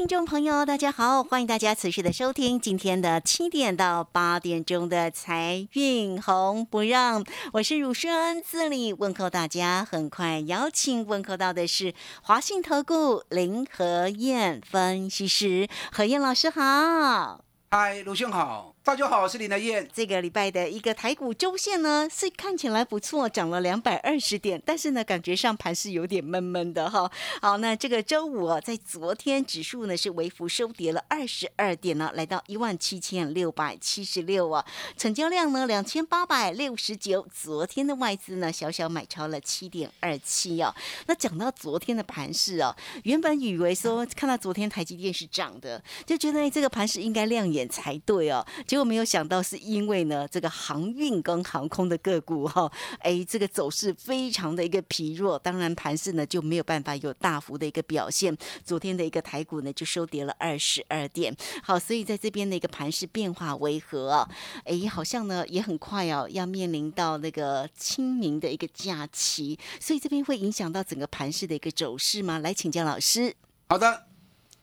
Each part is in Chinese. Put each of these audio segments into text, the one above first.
听众朋友，大家好，欢迎大家持续的收听今天的七点到八点钟的财运红不让，我是汝轩，这里问候大家。很快邀请问候到的是华信投顾林和燕分析师，何燕老师好。嗨，卢轩好，大家好，我是林德燕。这个礼拜的一个台股周线呢，是看起来不错，涨了两百二十点，但是呢，感觉上盘是有点闷闷的哈。好，那这个周五啊，在昨天指数呢是微幅收跌了二十二点呢，来到一万七千六百七十六啊，成交量呢两千八百六十九，昨天的外资呢小小买超了七点二七哦。那讲到昨天的盘势哦，原本以为说看到昨天台积电是涨的，就觉得这个盘势应该亮眼才对哦，结果都没有想到是因为呢这个航运跟航空的个股哈、哎这个走势非常的一个疲弱，当然盘势呢就没有办法有大幅的一个表现。昨天的一个台股呢就收跌了二十二点，好，所以在这边的一个盘势变化为何啊？哎，好像呢也很快哦，要面临到那个清明的一个假期，所以这边会影响到整个盘势的一个走势吗？来请教老师。好的，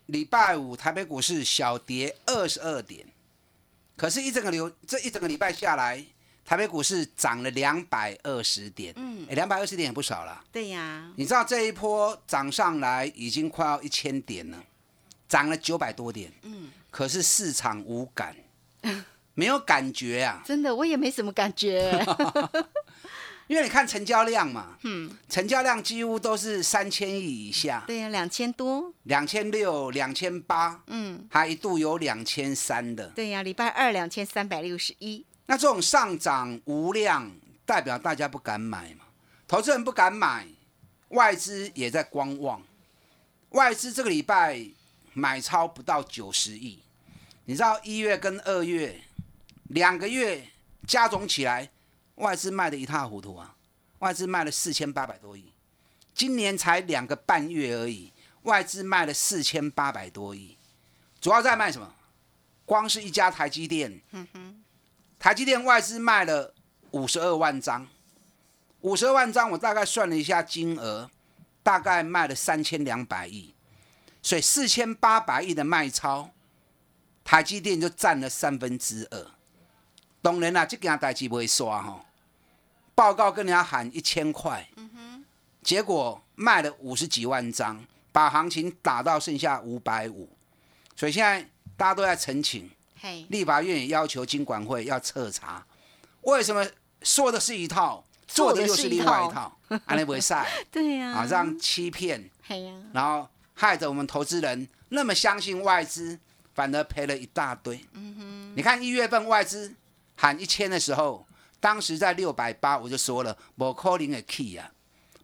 礼拜五台北股市小跌二十二点，可是，一整个流这一整个礼拜下来，台北股市涨了两百二十点，嗯，两百二十点也不少了。对呀，你知道这一波涨上来已经快要一千点了，涨了九百多点，嗯，可是市场无感，没有感觉啊，真的我也没什么感觉。因为你看成交量嘛，嗯，成交量几乎都是三千亿以下，对呀、两千多，两千六、两千八，嗯，还一度有两千三的。对呀、礼拜二两千三百六十一，那这种上涨无量，代表大家不敢买嘛，投资人不敢买，外资也在观望。外资这个礼拜买超不到九十亿，你知道一月跟二月两个月加总起来，外资卖的一塌糊涂啊！外资卖了四千八百多亿，今年才两个半月而已，外资卖了四千八百多亿，主要在卖什么？光是一家台积电，台积电外资卖了五十二万张，五十二万张，我大概算了一下金额，大概卖了三千两百亿，所以四千八百亿的卖超，台积电就占了三分之二。当然啦，这件代志不会刷哈，报告跟人家喊一千块，结果卖了五十几万张，把行情打到剩下五百五，所以现在大家都在澄清。嘿，立法院也要求金管会要彻查，为什么说的是一套，做的又是另外一套，对呀、啊，让欺骗，然后害得我们投资人那么相信外资，反而赔了一大堆。你看一月份外资喊一千的时候，当时在六百八，我就说了，不可能的 key 啊，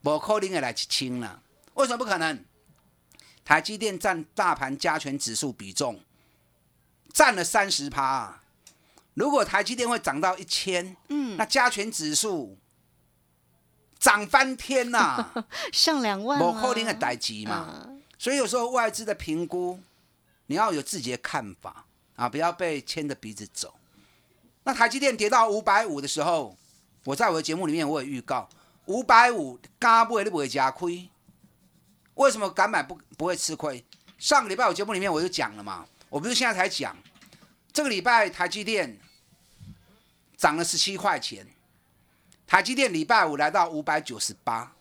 不可能的来一千了，为什么不可能？台积电占大盘加权指数比重占了三十趴啊，如果台积电会涨到一千，嗯，那加权指数涨翻天呐、上两万了，不可能的代级嘛。嗯所以有时候外资的评估，你要有自己的看法啊，不要被牵着鼻子走。那台积电跌到五百五的时候，我在我的节目里面我也预告，五百五敢买你不会加亏。为什么敢买不不会吃亏？上个礼拜我节目里面我就讲了嘛，我不是现在才讲，这个礼拜台积电涨了十七块钱，台积电礼拜五来到五百九十八。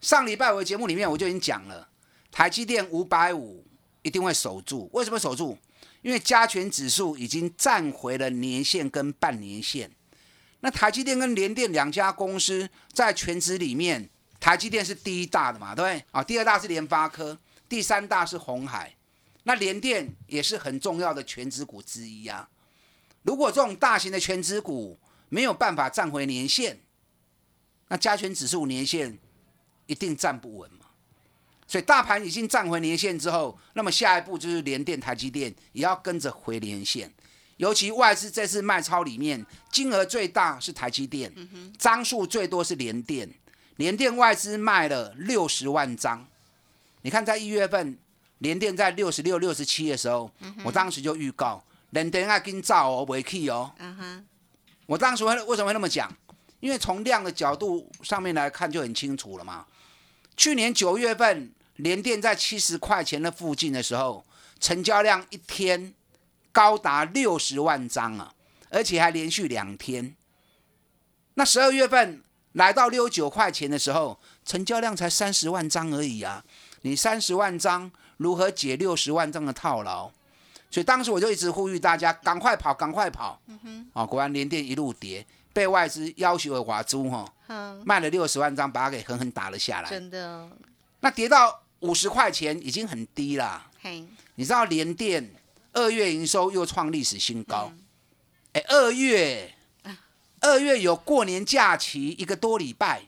上礼拜我的节目里面我就已经讲了，台积电五百五一定会守住。为什么守住？因为加权指数已经站回了年线跟半年线。那台积电跟联电两家公司在全指里面，台积电是第一大的嘛，对不对？啊，第二大是联发科，第三大是红海。那联电也是很重要的全指股之一啊。如果这种大型的全指股没有办法站回年线，那加权指数年线一定站不稳嘛。所以大盘已经站回年线之后，那么下一步就是联电、台积电也要跟着回年线。尤其外资这次卖超里面，金额最大是台积电，张数最多是联电。联电外资卖了六十万张，你看在一月份，联电在六十六、六十七的时候，我当时就预告，联电要跟造哦，不去哦。我当时会为什么会那么讲？因为从量的角度上面来看就很清楚了嘛。去年九月份，联电在七十块钱的附近的时候，成交量一天高达六十万张啊，而且还连续两天。那十二月份来到六九块钱的时候，成交量才三十万张而已啊！你三十万张如何解六十万张的套牢？所以当时我就一直呼吁大家赶快跑，赶快跑。啊，果然连电一路跌，被外资要求的华租哈，嗯，卖了六十万张，把它给狠狠打了下来。真的，那跌到五十块钱已经很低啦。嘿，你知道联电二月营收又创历史新高，哎、二月二月有过年假期一个多礼拜，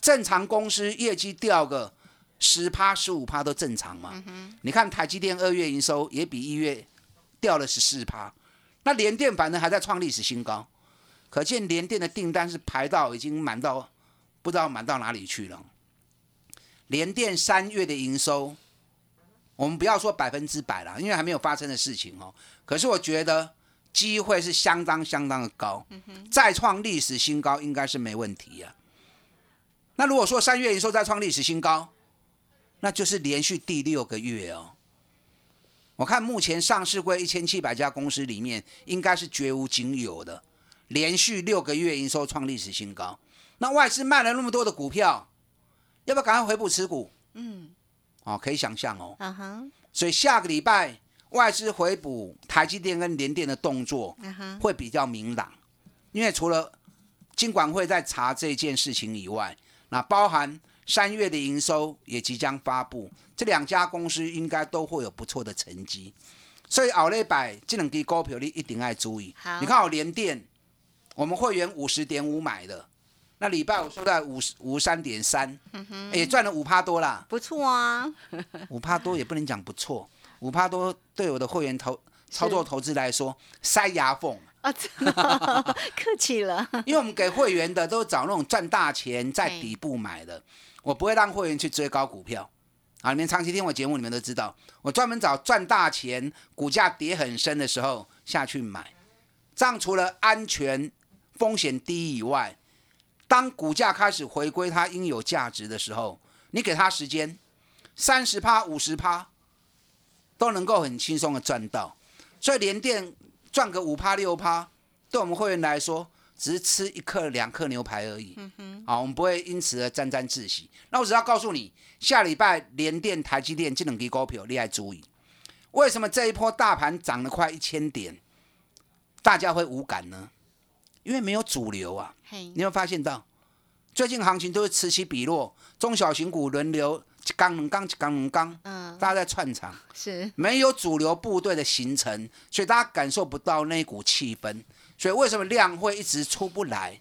正常公司业绩掉个十趴十五趴都正常嘛。你看台积电二月营收也比一月掉了十四趴，那联电反正还在创历史新高，可见联电的订单是排到已经满到不知道满到哪里去了。联电三月的营收。我们不要说百分之百啦，因为还没有发生的事情哦。可是我觉得机会是相当相当的高，再创历史新高应该是没问题呀、那如果说三月营收再创历史新高，那就是连续第六个月哦。我看目前上市柜一千七百家公司里面，应该是绝无仅有的，连续六个月营收创历史新高。那外资卖了那么多的股票，要不要赶快回补持股？嗯，哦，可以想象哦。啊哈，所以下个礼拜外资回补台积电跟联电的动作会比较明朗，因为除了金管会在查这件事情以外，那包含三月的营收也即将发布，这两家公司应该都会有不错的成绩。所以奥利百这两支股票你一定要注意好。你看我联电，我们会员五十点五买的，那礼拜五收在五十五三点三，也赚了五趴多啦。不错啊，五趴多也不能讲不错，五趴多对我的会员投操作投资来说塞牙缝，啊，真的，客气了，因为我们给会员的都找那种赚大钱在底部买的，我不会让会员去追高股票。啊，你们长期听我节目，你们都知道，我专门找赚大钱、股价跌很深的时候下去买，这样除了安全、风险低以外，当股价开始回归它应有价值的时候，你给它时间，三十趴、五十趴，都能够很轻松的赚到。所以连电赚个五趴、六趴，对我们会员来说，只是吃一克、两克牛排而已。嗯哼，好，我们不会因此而沾沾自喜。那我只要告诉你，下礼拜联电、台积电这两支股票，你要注意。为什么这一波大盘涨了快一千点，大家会无感呢？因为没有主流啊。嘿你，有没有发现到，最近行情都是此起彼落，中小型股轮流一缸两缸一缸两缸，嗯，大家在串场。是，没有主流部队的形成，所以大家感受不到那股气氛。所以为什么量会一直出不来？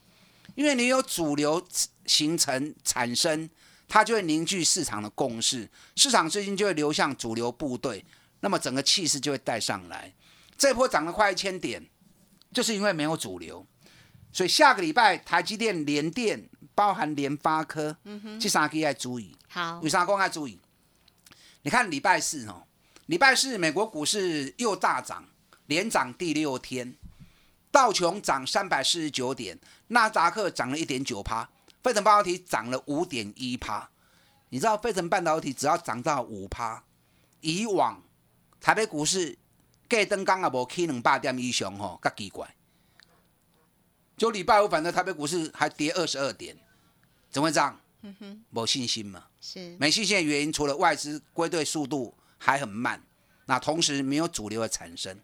因为你有主流形成产生，它就会凝聚市场的共识，市场最近就会流向主流部队，那么整个气势就会带上来。这波涨了快一千点，就是因为没有主流。所以下个礼拜台积电、联电，包含联发科，嗯哼这三个要注意。好为，啥讲要注意？你看礼拜四哦，礼拜四美国股市又大涨，连涨第六天，道琼涨三百四十九点，纳斯达克涨了一点九趴，费城半导体涨了五点一趴。你知道费城半导体只要涨到五趴，以往台北股市隔登刚也无起两百点以上吼，较奇怪。就礼拜五，反正台北股市还跌二十二点，怎么会这样？没信心嘛。是，没信心的原因，除了外资归队速度还很慢，那同时没有主流的产生。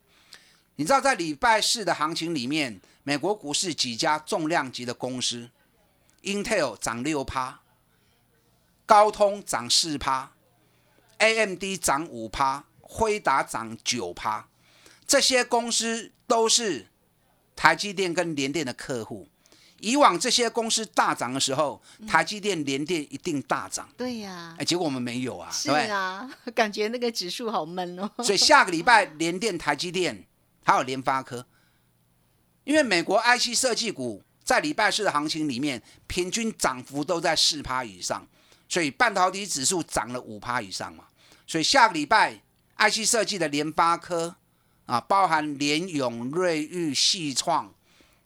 你知道在礼拜四的行情里面，美国股市几家重量级的公司，Intel 涨六趴，高通涨四趴，AMD 涨五趴，辉达涨九趴，这些公司都是台积电跟联电的客户，以往这些公司大涨的时候，台积电、联电一定大涨，对呀哎，，结果我们没有啊，是？啊，感觉那个指数好闷哦。所 以下个礼拜联电、台积电还有联发科，因为美国 IC 设计股在礼拜四的行情里面，平均涨幅都在四趴以上，所以半导体指数涨了五趴以上嘛。所以下个礼拜 IC 设计的联发科啊，包含联永、瑞昱、细创，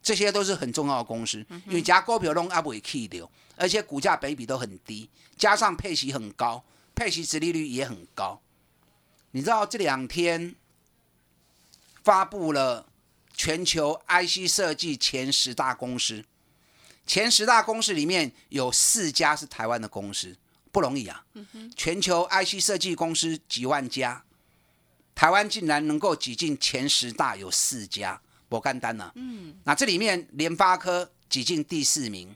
这些都是很重要的公司，因为加股票拢阿不会 K 掉，而且股价比比都很低，加上配息很高，配息殖利率也很高。你知道这两天发布了全球 IC 设计前十大公司，前十大公司里面有四家是台湾的公司，不容易啊。全球 IC 设计公司几万家，台湾竟然能够挤进前十大，有四家，我干单呢、嗯，那这里面联发科挤进第四名，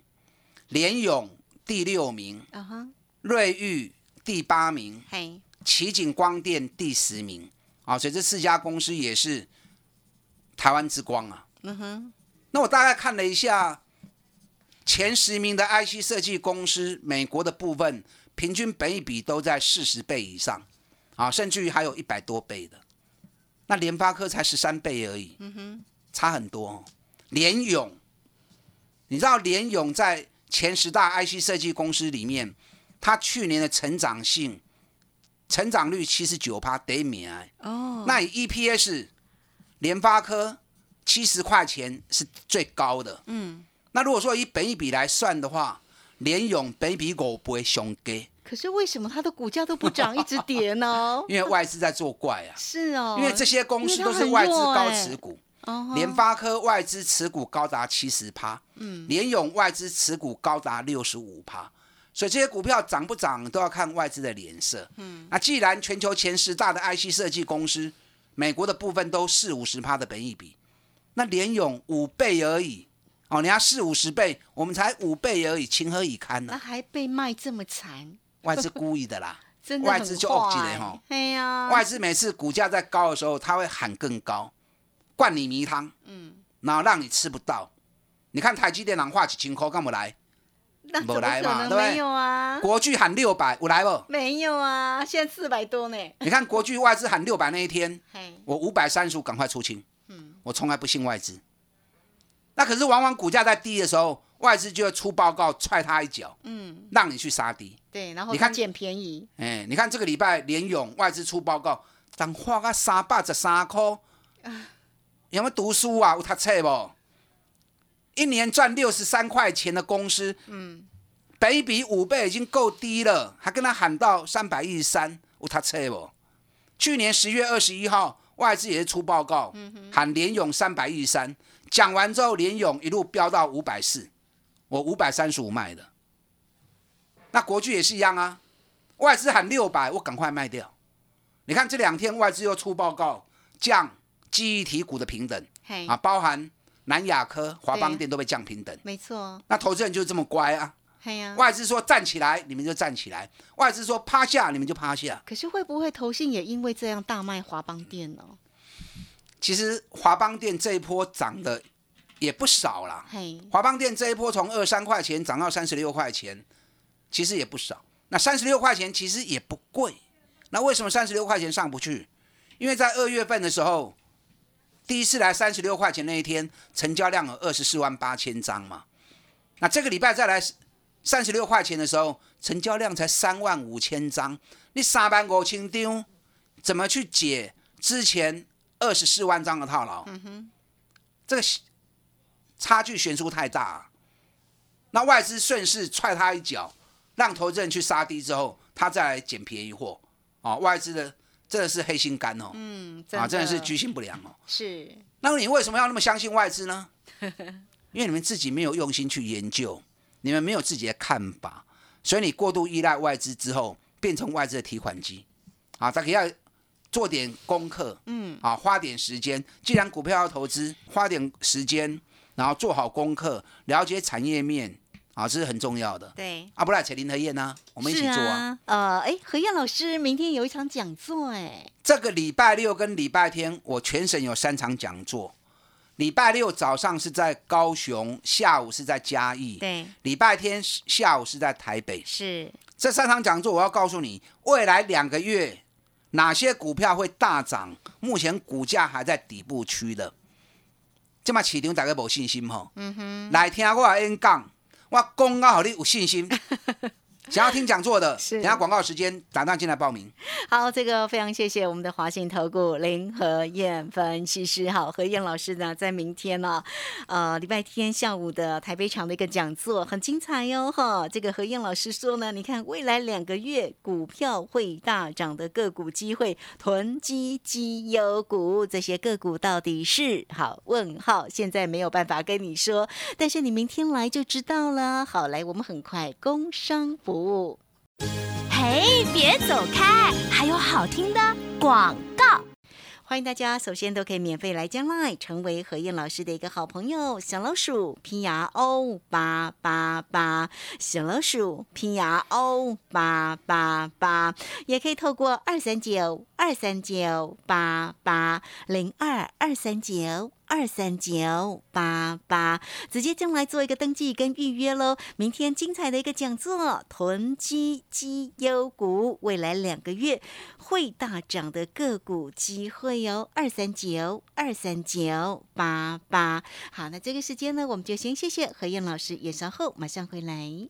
联咏第六名，啊哈，瑞昱第八名，嘿，奇景光电第十名。啊，所以这四家公司也是台湾之光啊。嗯哼，那我大概看了一下前十名的 IC 设计公司，美国的部分平均本益比都在四十倍以上啊，甚至于还有一百多倍的。那联发科才十三倍而已，嗯哼，差很多、哦。联咏，你知道联勇在前十大 IC 设计公司里面，它去年的成长性成长率七十九趴，得名哎。哦，那以 EPS，联发科七十块钱是最高的。嗯，那如果说以本一比来算的话，联咏本益比五倍上低，可是为什么它的股价都不涨，一直跌呢？因为外资在作怪啊。是哦，因为这些公司都是外资弱高欸持股，哦联发科外资持股高达七十趴，嗯，联咏外资持股高达六十五趴，所以这些股票涨不涨都要看外资的脸色。嗯，那既然全球前十大的 IC 设计公司，美国的部分都四五十趴的本益比，那联咏五倍而已，哦，人家四五十倍，我们才五倍而已，情何以堪呢、那还被卖这么惨，外资故意的啦，真的外资就恶气坏的吼哎呀，外资每次股价在高的时候，他会喊更高，灌你迷汤，嗯，然后让你吃不到。你看台积电人画几千块干嘛来？那怎么没来可嘛对不没有啊？国巨喊六百，我来不？没有啊，现在四百多呢。你看国巨外资喊六百那一天，我五百三十五赶快出清。嗯，我从来不信外资。那可是往往股价在低的时候，外资就会出报告踹他一脚，嗯，让你去杀低。对，然后你看捡便宜，哎，你看这个礼拜联勇外资出报告，当花个三百十三块，有没有读书啊？有读册不？一年赚六十三块钱的公司，嗯，本一比五倍已经够低了，还跟他喊到三百一十三，有读册不？去年十月二十一号，外资也是出报告，喊联勇三百一十三，讲完之后，联勇一路飙到五百四，我五百三十五卖的。那国巨也是一样啊，外资喊六百，我赶快卖掉。你看这两天外资又出报告，降记忆体股的平等嘿，啊，包含南亚科、华邦电都被降平等。没错，那投资人就是这么乖啊。外资说站起来，你们就站起来；外资说趴下，你们就趴下。可是会不会投信也因为这样大卖华邦店呢？其实华邦电这一波涨的也不少了，华邦店这一波从二三块钱涨到三十六块钱，其实也不少。那三十六块钱其实也不贵，那为什么三十六块钱上不去？因为在二月份的时候，第一次来三十六块钱那一天，成交量有二十四万八千张嘛。那这个礼拜再来三十六块钱的时候，成交量才三万五千张，你三万五千张，怎么去解之前二十四万张的套牢？这个差距悬殊太大、啊。那外资顺势踹他一脚，让投资人去杀低之后，他再来捡便宜货。哦，外资的真的是黑心肝哦，嗯，啊，真的是居心不良哦。是那你为什么要那么相信外资呢？因为你们自己没有用心去研究，你们没有自己的看法，所以你过度依赖外资之后，变成外资的提款机。啊，大家要做点功课，嗯，啊，花点时间。既然股票要投资，花点时间，然后做好功课，了解产业面，啊，这是很重要的。对，啊，不然请林和燕呢，我们一起做啊。啊。呃，哎，何燕老师明天有一场讲座，哎，这个礼拜六跟礼拜天，我全省有三场讲座。礼拜六早上是在高雄，下午是在嘉义，对，礼拜天下午是在台北。是这三场讲座，我要告诉你，未来两个月哪些股票会大涨，目前股价还在底部区的，即嘛市场大家无信心吼。哼，来听我演讲，我讲啊互你有信心。想要听讲座的，是等下广告时间打电进来报名。好，这个非常谢谢我们的华信投顾林和燕分析师。好，何燕老师呢，在明天呢，呃，礼拜天下午的台北场的一个讲座很精彩哟，哈。这个何燕老师说呢，你看未来两个月股票会大涨的个股机会，囤积绩优股这些个股到底是好？问号，现在没有办法跟你说，但是你明天来就知道了。好，来，我们很快工商服务。嘿，别走开，还有好听的广告。欢迎大家，首先都可以免费来加 Line，成为何燕老师的一个好朋友。小老鼠拼牙 O 八八八，小老鼠拼牙 O 八八八，也可以透过二三九二三九八八零二二三九。二三九八八，直接进来做一个登记跟预约喽。明天精彩的一个讲座，囤积绩优股，未来两个月会大涨的个股机会哦。二三九二三九八八，好，那这个时间呢，我们就先谢谢何燕老师，也稍后马上回来。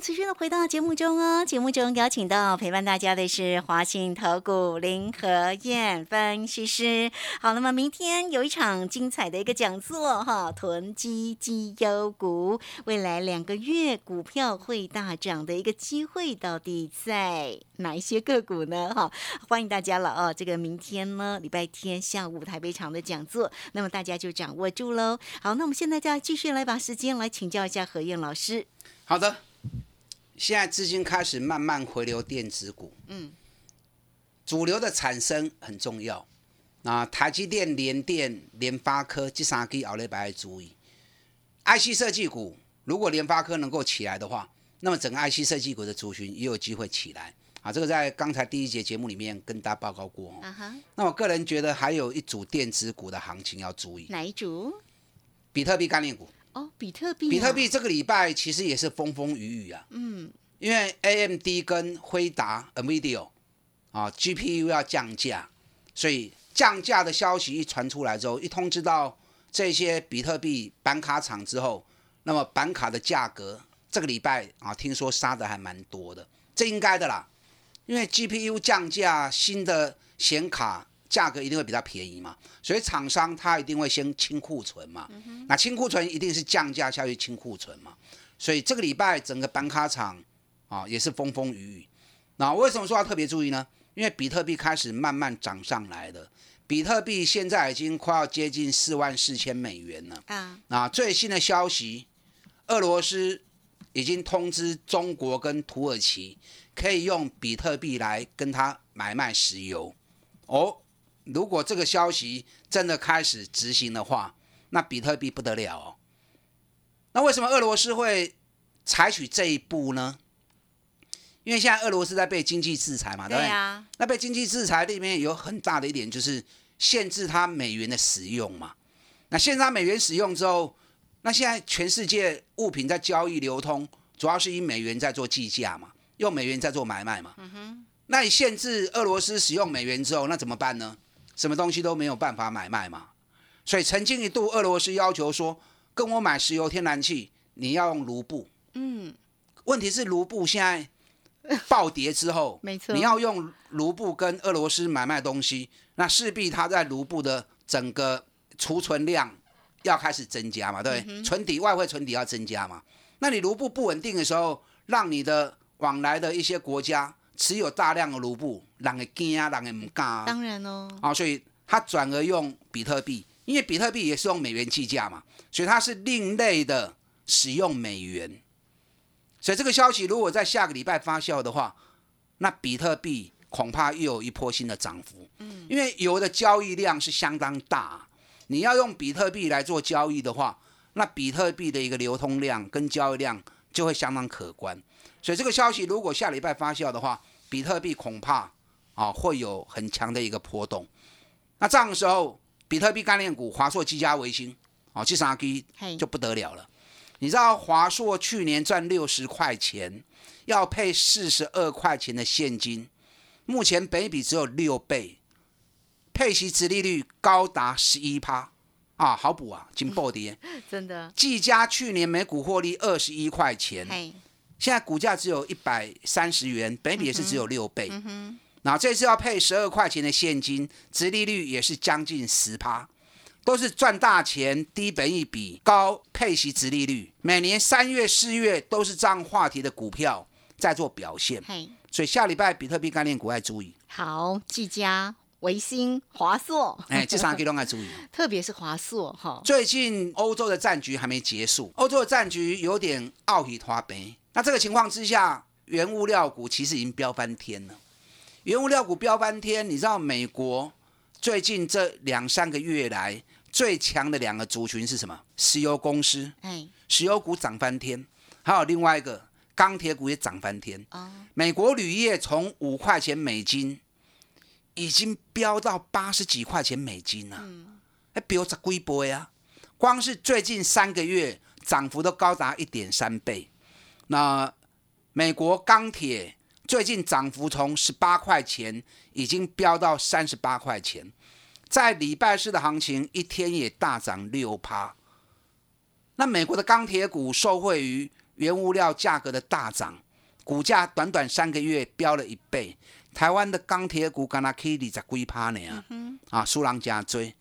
持续的回到节目中哦。节目中邀请到陪伴大家的是华信投顾林和燕分析师。好，那么明天有一场精彩的一个讲座哈，囤积绩优股，未来两个月股票会大涨的一个机会到底在哪一些个股呢？哈，欢迎大家了哦。这个明天呢，礼拜天下午台北场的讲座，那么大家就掌握住喽。好，那我们现在再继续来把时间来请教一下何燕老师。好的，现在资金开始慢慢回流电子股，嗯，主流的产生很重要。啊，台积电、联电、联发科这三支后礼拜要注意。IC 设计股如果联发科能够起来的话，那么整个 IC 设计股的族群也有机会起来。啊，这个在刚才第一节节目里面跟大家报告过。哦啊哈，那我个人觉得还有一组电子股的行情要注意，哪一组？比特币概念股。哦，比特币、比特币，这个礼拜其实也是风风雨雨啊，嗯，因为 AMD 跟辉达 NVIDIA 啊 GPU 要降价，所以降价的消息一传出来之后，一通知到这些比特币板卡厂之后，那么板卡的价格这个礼拜啊，听说杀的还蛮多的，这应该的啦，因为 GPU 降价，新的显卡价格一定会比较便宜嘛，所以厂商他一定会先清库存嘛，那清库存一定是降价下去清库存嘛，所以这个礼拜整个板卡厂啊也是风风雨雨。那为什么说要特别注意呢？因为比特币开始慢慢涨上来了，比特币现在已经快要接近四万四千美元了。啊，啊，最新的消息，俄罗斯已经通知中国跟土耳其，可以用比特币来跟他买卖石油。哦，如果这个消息真的开始执行的话，那比特币不得了哦。那为什么俄罗斯会采取这一步呢？因为现在俄罗斯在被经济制裁嘛，对不对？那被经济制裁里面有很大的一点就是限制它美元的使用嘛。那限制它美元使用之后，那现在全世界物品在交易流通，主要是以美元在做计价嘛，用美元在做买卖嘛。那你限制俄罗斯使用美元之后，那怎么办呢？什么东西都没有办法买卖嘛。所以曾经一度俄罗斯要求说，跟我买石油天然气，你要用卢布。嗯，问题是卢布现在暴跌之后，没错你要用卢布跟俄罗斯买卖东西，那势必它在卢布的整个储存量要开始增加嘛，对不对？存底外汇存底要增加嘛。那你卢布不稳定的时候，让你的往来的一些国家持有大量的卢布，人会惊啊，人会唔敢啊。当然哦，啊，所以他转而用比特币因为比特币也是用美元计价嘛，所以它是另类的使用美元。所以这个消息如果在下个礼拜发酵的话，那比特币恐怕又有一波新的涨幅。嗯，因为油的交易量是相当大，你要用比特币来做交易的话，那比特币的一个流通量跟交易量就会相当可观。所以这个消息如果下礼拜发酵的话，比特币恐怕啊会有很强的一个波动。那这样的时候，比特币概念股华硕、基嘉、维新，哦，这三基就不得了了。你知道华硕去年赚六十块钱，要配四十二块钱的现金，目前北比只有六倍，配息殖利率高达十一趴，啊，好补啊，金暴跌。真的，技嘉去年每股获利二十一块钱，嘿，现在股价只有一百三十元，北比也是只有六倍。嗯哼，然后这次要配十二块钱的现金，殖利率也是将近十趴，都是赚大钱、低本一比、高配息殖利率。每年三月、四月都是这样话题的股票在做表现，嘿，所以下礼拜比特币概念股要注意，好，技嘉、维新、华硕，哎，这三个都要注意。特别是华硕哈，最近欧洲的战局还没结束，欧洲的战局有点奥喜拖杯。那这个情况之下，原物料股其实已经飙翻天了。原物料股飙翻天，你知道美国最近这两三个月来最强的两个族群是什么？石油公司，哎，石油股涨翻天，还有另外一个钢铁股也涨翻天。哦，美国铝业从五块钱美金已经飙到八十几块钱美金了，还飙十几倍啊！光是最近三个月涨幅都高达一点三倍。那美国钢铁最近涨幅从十八块钱已经飙到三十八块钱，在礼拜四的行情一天也大涨六趴。那美国的钢铁股受惠于原物料价格的大涨，股价短短三个月飙了一倍。台湾的钢铁股刚那可以二十几趴呢啊，输人加追，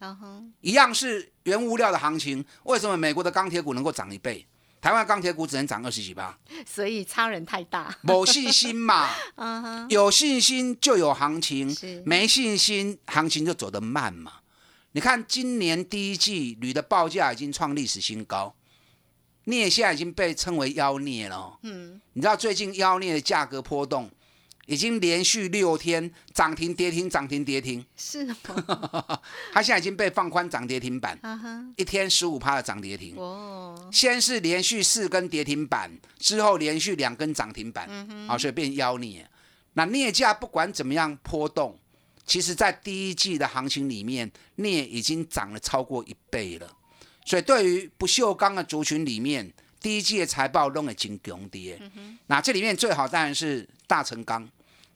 一样是原物料的行情，为什么美国的钢铁股能够涨一倍？台湾钢铁股只能涨二十几吧，所以差人太大，没信心嘛。有信心就有行情是，没信心行情就走得慢嘛。你看今年第一季铝的报价已经创历史新高，镍现在已经被称为妖镍了哦。嗯，你知道最近妖镍的价格波动已经连续六天涨停跌停涨停跌停，是吗，它现在已经被放宽涨跌停板，一天十五趴的涨跌停。哦，先是连续四根跌停板，之后连续两根涨停板，嗯啊，所以变妖孽。那镍价不管怎么样波动，其实在第一季的行情里面，镍已经涨了超过一倍了。所以对于不锈钢的族群里面，第一季的财报弄得金强跌。那这里面最好当然是大成钢，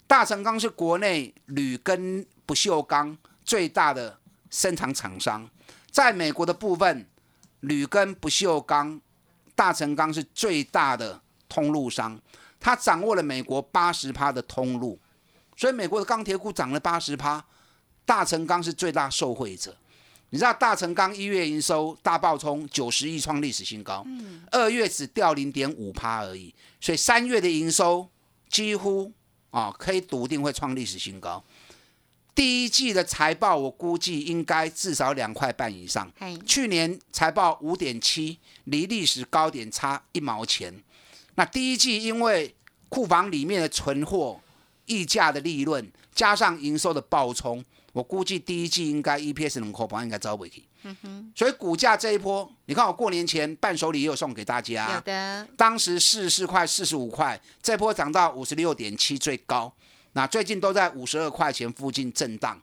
大成钢是国内铝跟不锈钢最大的生产厂商，在美国的部分。铝跟不锈钢，大成钢是最大的通路商，它掌握了美国八十趴的通路，所以美国的钢铁股涨了八十趴，大成钢是最大受惠者。你知道大成钢一月营收大爆冲九十亿创历史新高，二月只掉零点五趴而已，所以三月的营收几乎啊可以笃定会创历史新高。第一季的财报我估计应该至少两块半以上，去年财报五点七，离历史高点差一毛钱。那第一季因为库房里面的存货、溢价的利润，加上营收的暴冲，我估计第一季应该 EPS 能扣盘应该招不起。所以股价这一波，你看我过年前伴手礼也有送给大家，有的，当时四十四块、四十五块，这波涨到五十六点七最高，那最近都在五十二块钱附近震荡。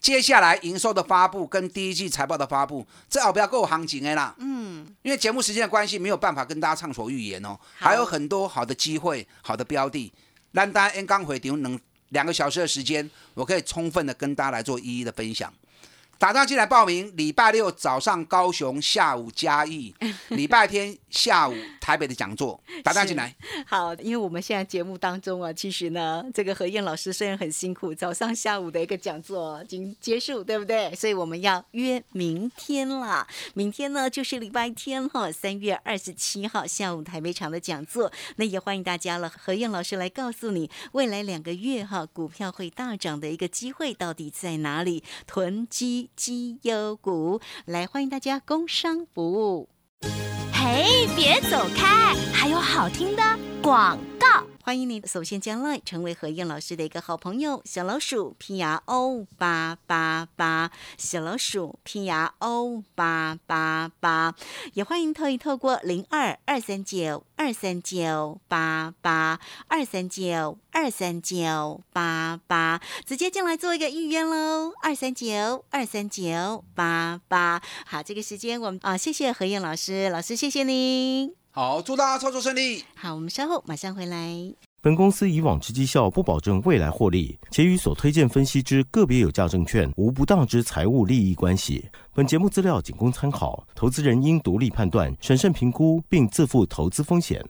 接下来营收的发布跟第一季财报的发布，这后不要够行情的啦。嗯，因为节目时间的关系，没有办法跟大家畅所欲言哦。好还有很多好的机会、好的标的，让大家 N 刚回场能两个小时的时间，我可以充分的跟大家来做一一的分享。打电话进来报名，礼拜六早上高雄，下午嘉义，礼拜天下午台北的讲座，打电话进来。好，因为我们现在节目当中啊，其实呢，这个何燕老师虽然很辛苦，早上、下午的一个讲座已经结束，对不对？所以我们要约明天啦。明天呢就是礼拜天哈，三月二十七号下午台北场的讲座，那也欢迎大家了。何燕老师来告诉你，未来两个月哈股票会大涨的一个机会到底在哪里？囤积绩优股。来，欢迎大家工商服务。嘿，别走开，还有好听的广告。欢迎你，首先将来成为何燕老师的一个好朋友，小老鼠 P R O 八八八，小老鼠 P R O 八八八，也欢迎透一透过零二二三九二三九八八二三九二三九八八，直接进来做一个预约喽，二三九二三九八八。好，这个时间我们啊，谢谢何燕老师，老师谢谢您。好，祝大家操作顺利。好，我们稍后马上回来。本公司以往之绩效不保证未来获利，且与所推荐分析之个别有价证券无不当之财务利益关系。本节目资料仅供参考，投资人应独立判断、审慎评估，并自负投资风险。